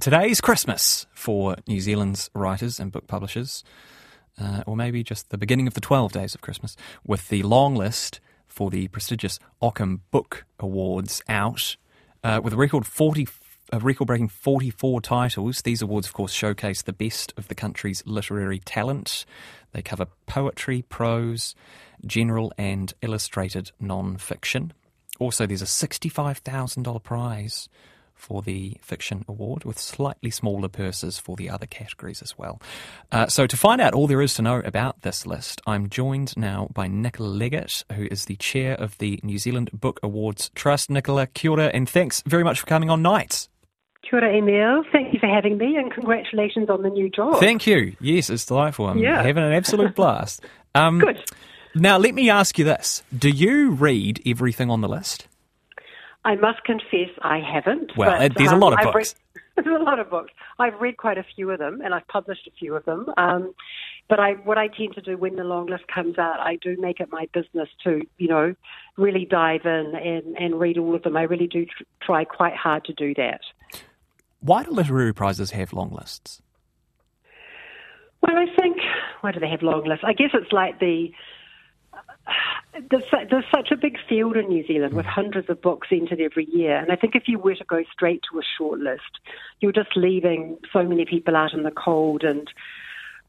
Today's Christmas for New Zealand's writers and book publishers, uh, or maybe just the beginning of the 12 days of Christmas, with the long list for the prestigious Ockham Book Awards out, uh, with a record 40 a record breaking 44 titles. These awards, of course, showcase the best of the country's literary talent. They cover poetry, prose, general and illustrated non fiction. Also, there's a $65,000 prize for the Fiction Award, with slightly smaller purses for the other categories as well. Uh, so, to find out all there is to know about this list, I'm joined now by Nicola Legat, who is the chair of the New Zealand Book Awards Trust. Nicola, kia ora, and thanks very much for coming on Night. Kia ora, Emile. Thank you for having me, and congratulations on the new job. Thank you. Yes, it's delightful. I'm Yeah. having an absolute blast. Um, Good. Now, let me ask you this: Do you read everything on the list? I must confess I haven't. Well, but, there's a um, lot of I've books. Read, there's a lot of books. I've read quite a few of them, and I've published a few of them. Um, but I, what I tend to do when the long list comes out, I do make it my business to, you know, really dive in and, and read all of them. I really do tr- try quite hard to do that. Why do literary prizes have long lists? Well, I think why do they have long lists? I guess it's like the there's, there's such a big field in New Zealand with hundreds of books entered every year, and I think if you were to go straight to a short list, you're just leaving so many people out in the cold and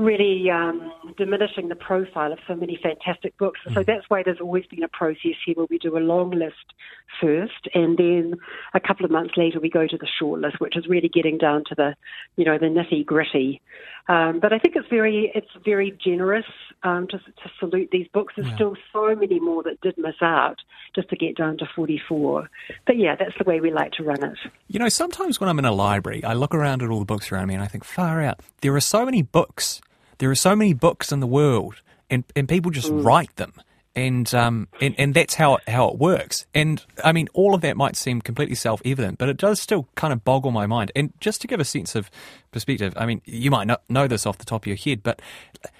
really um, diminishing the profile of so many fantastic books. So that's why there's always been a process here where we do a long list first, and then a couple of months later we go to the short list, which is really getting down to the, you know, the nitty gritty. Um, but I think it's very, it's very generous um, to, to salute these books. There's still so many more that did miss out just to get down to 44. But yeah, that's the way we like to run it. You know, sometimes when I'm in a library, I look around at all the books around me and I think, far out, there are so many books. There are so many books in the world, and, and people just write them. And, um, and and that's how it, how it works. And I mean, all of that might seem completely self evident, but it does still kind of boggle my mind. And just to give a sense of perspective, I mean, you might not know this off the top of your head, but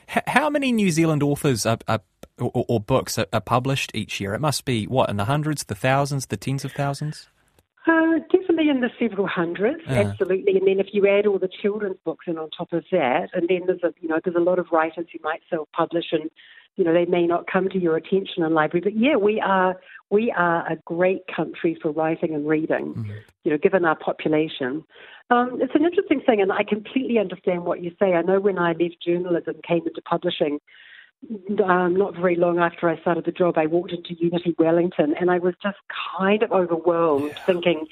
h- how many New Zealand authors are, are, or, or books are, are published each year? It must be what in the hundreds, the thousands, the tens of thousands. Uh, definitely in the several hundreds, absolutely. And then if you add all the children's books in on top of that, and then there's a you know there's a lot of writers who might self-publish and you know they may not come to your attention in library. But yeah, we are we are a great country for writing and reading. You know, given our population. Um, it's an interesting thing, and I completely understand what you say. I know when I left journalism, came into publishing, um, not very long after I started the job, I walked into Unity Wellington and I was just kind of overwhelmed, thinking,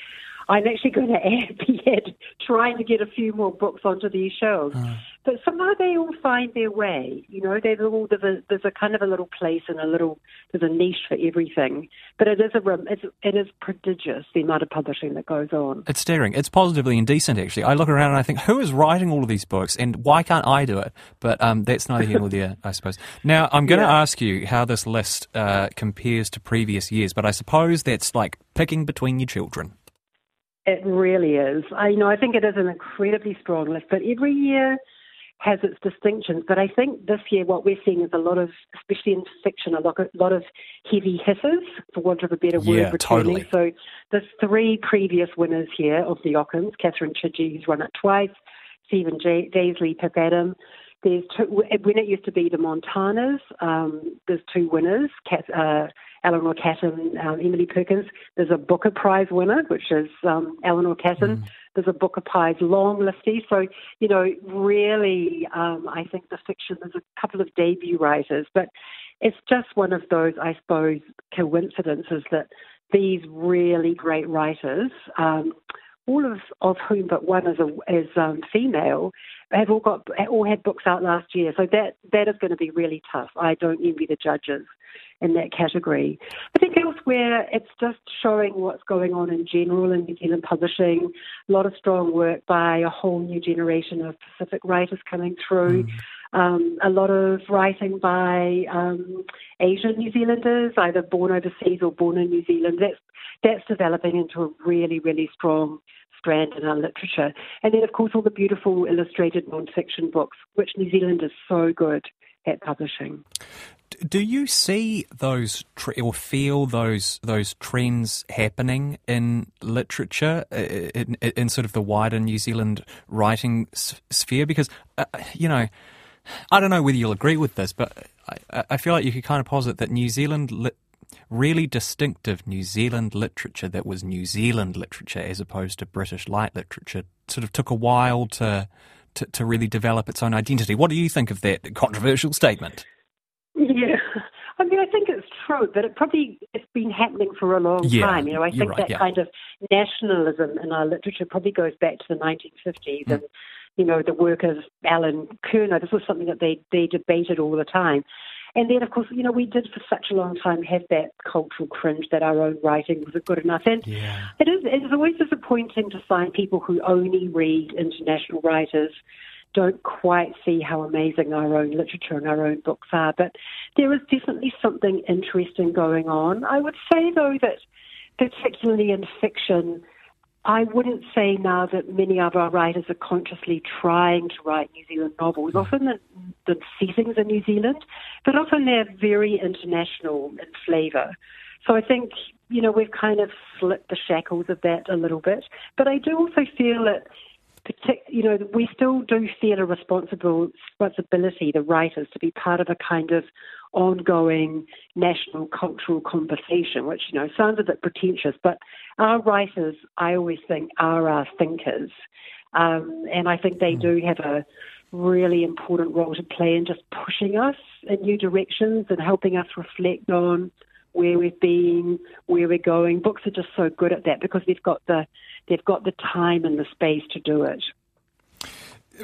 I'm actually going to be at trying to get a few more books onto these shelves. But somehow they all find their way. You know, there's all there's a, there's a kind of a little place and a little there's a niche for everything. But it is a it's, it is prodigious the amount of publishing that goes on. It's staggering. It's positively indecent, actually. I look around and I think, who is writing all of these books, and why can't I do it? But um, that's neither here nor there, I suppose. Now, I'm going to Yeah. ask you how this list uh, compares to previous years, but I suppose that's like picking between your children. It really is. I you know I think it is an incredibly strong list, but every year has its distinctions. But I think this year what we're seeing is a lot of, especially in fiction, a lot of, lot of heavy hitters, for want of a better word, Yeah, returning. totally. So there's three previous winners here of the Ockhams. Catherine Chidgey, who's won it twice, Stephen J- Daisley, Pip Adams. There's two, when it used to be the Montanas, um, there's two winners, Cat, uh, Eleanor Catton, um, Emily Perkins. There's a Booker Prize winner, which is um, Eleanor Catton. There's a Booker Prize long listee. So, you know, really, um, I think the fiction, there's a couple of debut writers, but it's just one of those, I suppose, coincidences that these really great writers, um, all of, of whom but one is, a, is um, female, have all got all had books out last year. So that that is going to be really tough. I don't envy the judges in that category. I think elsewhere, it's just showing what's going on in general in New Zealand publishing. A lot of strong work by a whole new generation of Pacific writers coming through. Mm. Um, a lot of writing by um, Asian New Zealanders, either born overseas or born in New Zealand. That's that's developing into a really, really strong strand in our literature. And then, of course, all the beautiful illustrated non-fiction books, which New Zealand is so good at publishing. Do you see those or feel those those trends happening in literature uh, in, in, sort of the wider New Zealand writing sphere? Because uh, you know, I don't know whether you'll agree with this, but I, I feel like you could kind of posit that New Zealand lit- really distinctive New Zealand literature that was New Zealand literature as opposed to British light literature sort of took a while to, to, to really develop its own identity. What do you think of that controversial statement? Yeah. I mean, I think it's true, but it probably it's been happening for a long yeah, time. You know, I think right, that yeah. kind of nationalism in our literature probably goes back to the 1950s, mm. and you know, the work of Allen Curnow. This was something that they they debated all the time. And then, of course, you know, we did for such a long time have that cultural cringe that our own writing wasn't good enough. And yeah. it is it is always disappointing to find people who only read international writers don't quite see how amazing our own literature and our own books are. But there is definitely something interesting going on. I would say, though, that particularly in fiction, I wouldn't say now that many of our writers are consciously trying to write New Zealand novels. Hmm. Often the, the settings are New Zealand, but often they're very international in flavour. So I think, you know, we've kind of slipped the shackles of that a little bit. But I do also feel that you know, we still do feel a responsible responsibility, the writers, to be part of a kind of ongoing national cultural conversation, which, you know, sounds a bit pretentious, but our writers, I always think, are our thinkers. Um, and I think they do have a really important role to play in just pushing us in new directions and helping us reflect on where we've been, where we're going. Books are just so good at that because they've got the they've got the time and the space to do it.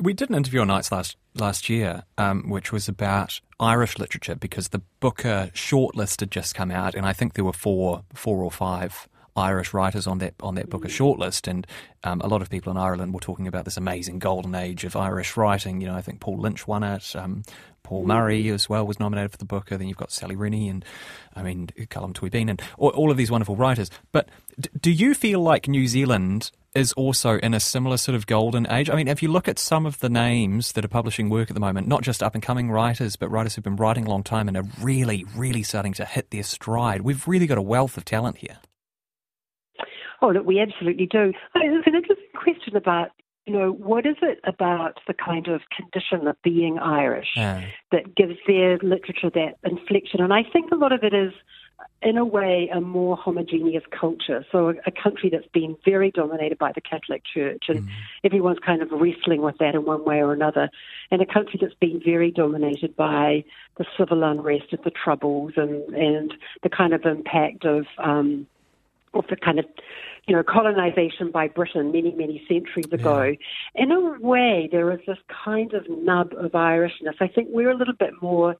We did an interview on Nights last last year, um, which was about Irish literature because the Booker shortlist had just come out, and I think there were four four or five Irish writers on that on that Booker shortlist, and um, a lot of people in Ireland were talking about this amazing golden age of Irish writing. You know, I think Paul Lynch won it. Um, Paul Murray as well was nominated for the Booker. Then you've got Sally Rooney and, I mean, Colm Tóibín and all, all of these wonderful writers. But d- do you feel like New Zealand is also in a similar sort of golden age? I mean, if you look at some of the names that are publishing work at the moment, not just up and coming writers, but writers who've been writing a long time and are really, really starting to hit their stride, we've really got a wealth of talent here. Oh, look, we absolutely do. It's an interesting question about you know, what is it about the kind of condition of being Irish yeah. that gives their literature that inflection? And I think a lot of it is, in a way, a more homogeneous culture. So, a, a country that's been very dominated by the Catholic Church, and mm. everyone's kind of wrestling with that in one way or another. And a country that's been very dominated by the civil unrest of the Troubles and, and the kind of impact of, um, of the kind of you know, colonization by Britain many, many centuries ago. Yeah. In a way, there is this kind of nub of Irishness. I think we're a little bit more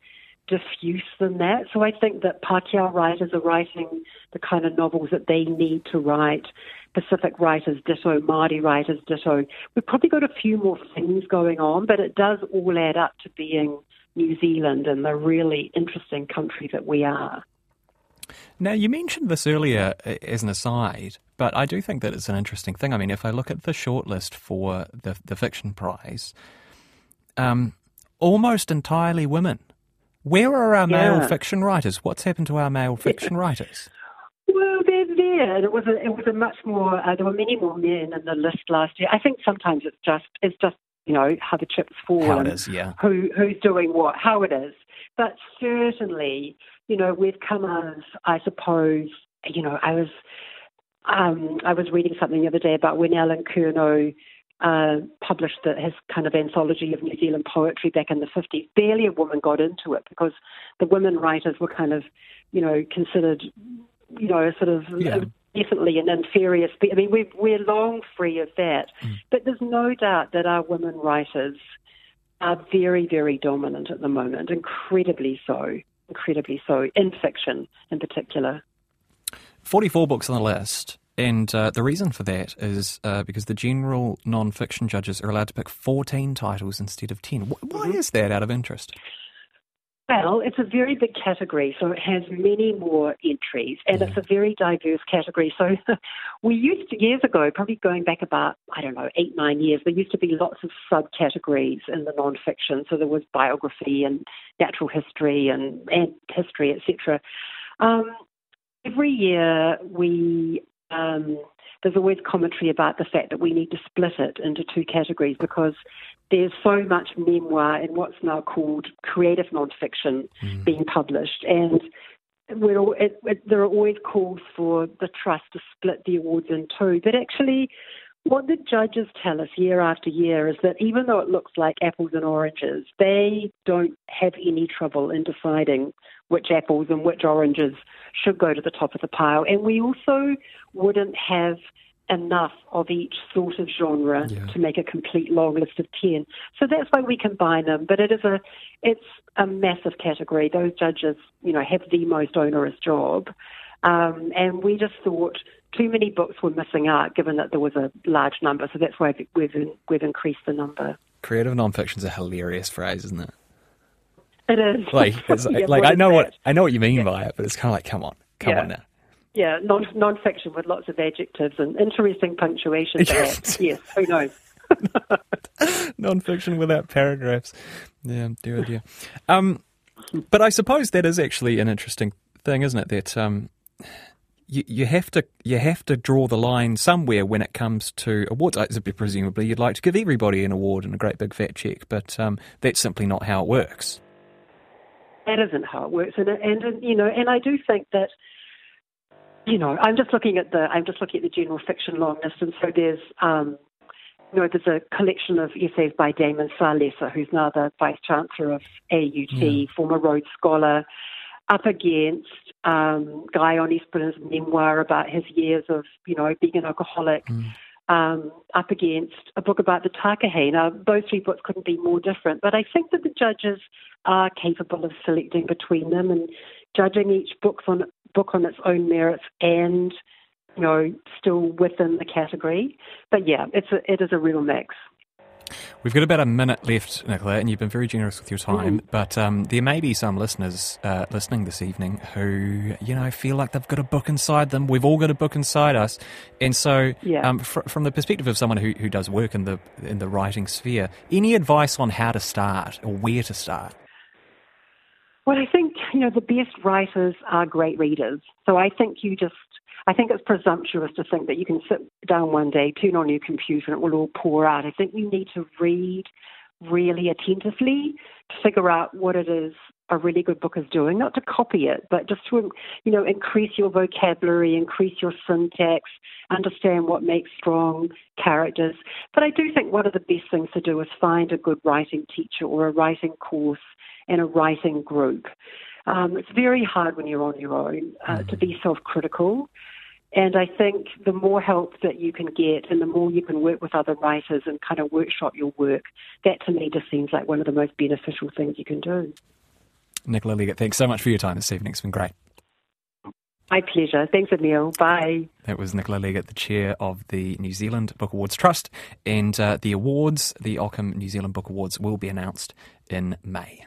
diffuse than that. So I think that Pākehā writers are writing the kind of novels that they need to write. Pacific writers ditto, Māori writers ditto. We've probably got a few more things going on, but it does all add up to being New Zealand and the really interesting country that we are. Now, you mentioned this earlier uh, as an aside, but I do think that it's an interesting thing. I mean, if I look at the shortlist for the, the fiction prize, um, almost entirely women. Where are our yeah. male fiction writers? What's happened to our male fiction writers? Well, they're there. It was a, it was a much more. Uh, there were many more men in the list last year. I think sometimes it's just it's just you know how the chips fall. How it is, yeah. Who who's doing what? How it is. But certainly, you know, we've come as, I suppose, you know, I was um, I was reading something the other day about when Allen Curnow uh, published the, his kind of anthology of New Zealand poetry back in the 50s. Barely a woman got into it because the women writers were kind of, you know, considered, you know, sort of yeah. definitely an inferior. Spe- I mean, we're, we're long free of that. Mm. But there's no doubt that our women writers are very, very dominant at the moment, incredibly so incredibly so, in fiction in particular. 44 books on the list. And uh, the reason for that is uh, because the general non-fiction judges are allowed to pick 14 titles instead of 10. Why mm-hmm. is that out of interest? Well, it's a very big category, so it has many more entries, and yeah. it's a very diverse category. So we used to, years ago, probably going back about, I don't know, eight, nine years, there used to be lots of subcategories in the non-fiction. So there was biography and natural history and, and history, etc. Um, every year we um, there's always commentary about the fact that we need to split it into two categories because there's so much memoir in what's now called creative nonfiction mm. being published, and all, it, it, there are always calls for the trust to split the awards in two. But actually, what the judges tell us year after year is that even though it looks like apples and oranges, they don't have any trouble in deciding which apples and which oranges should go to the top of the pile. And we also wouldn't have enough of each sort of genre yeah. to make a complete long list of 10. So that's why we combine them. But it is a, it's a massive category. Those judges, you know, have the most onerous job. Um, and we just thought too many books were missing out, given that there was a large number. So that's why we've we've increased the number. Creative nonfiction is a hilarious phrase, isn't it? It is. Like, yeah, like I know that? what I know what you mean yeah. by it, but it's kind of like, come on, come yeah. on now. Yeah, non nonfiction with lots of adjectives and interesting punctuation. Perhaps. yes, who knows? nonfiction without paragraphs. Yeah, dear, dear. Um, but I suppose that is actually an interesting thing, isn't it? That um, you, you have to you have to draw the line somewhere when it comes to awards. Presumably, you'd like to give everybody an award and a great big fat check, but um, that's simply not how it works. That isn't how it works, and, and you know, and I do think that you know, I'm just looking at the I'm just looking at the general fiction long list, and so there's um, you know there's a collection of essays by Damon Salesa, who's now the vice chancellor of AUT, yeah. former Rhodes Scholar, up against um, Guy Onisbrenner's memoir about his years of you know being an alcoholic. Mm. Um, up against a book about the Takahe. Now, those three books couldn't be more different, but I think that the judges are capable of selecting between them and judging each book on book on its own merits and you know still within the category. But yeah, it's a, it is a real mix. We've got about a minute left, Nicola, and you've been very generous with your time. Mm. But um, there may be some listeners uh, listening this evening who, you know, feel like they've got a book inside them. We've all got a book inside us, and so yeah. um, fr- from the perspective of someone who, who does work in the in the writing sphere, any advice on how to start or where to start? Well, I think, you know, the best writers are great readers. So I think you just, I think it's presumptuous to think that you can sit down one day, turn on your computer, and it will all pour out. I think you need to read really attentively to figure out what it is a really good book is doing, not to copy it, but just to, you know, increase your vocabulary, increase your syntax, understand what makes strong characters. But I do think one of the best things to do is find a good writing teacher or a writing course and a writing group. Um, it's very hard when you're on your own uh, to be self-critical. And I think the more help that you can get and the more you can work with other writers and kind of workshop your work, that to me just seems like one of the most beneficial things you can do. Nicola Legat, thanks so much for your time this evening. It's been great. My pleasure. Thanks, Emile. Bye. That was Nicola Legat, the chair of the New Zealand Book Awards Trust. And uh, the awards, the Ockham New Zealand Book Awards, will be announced in May.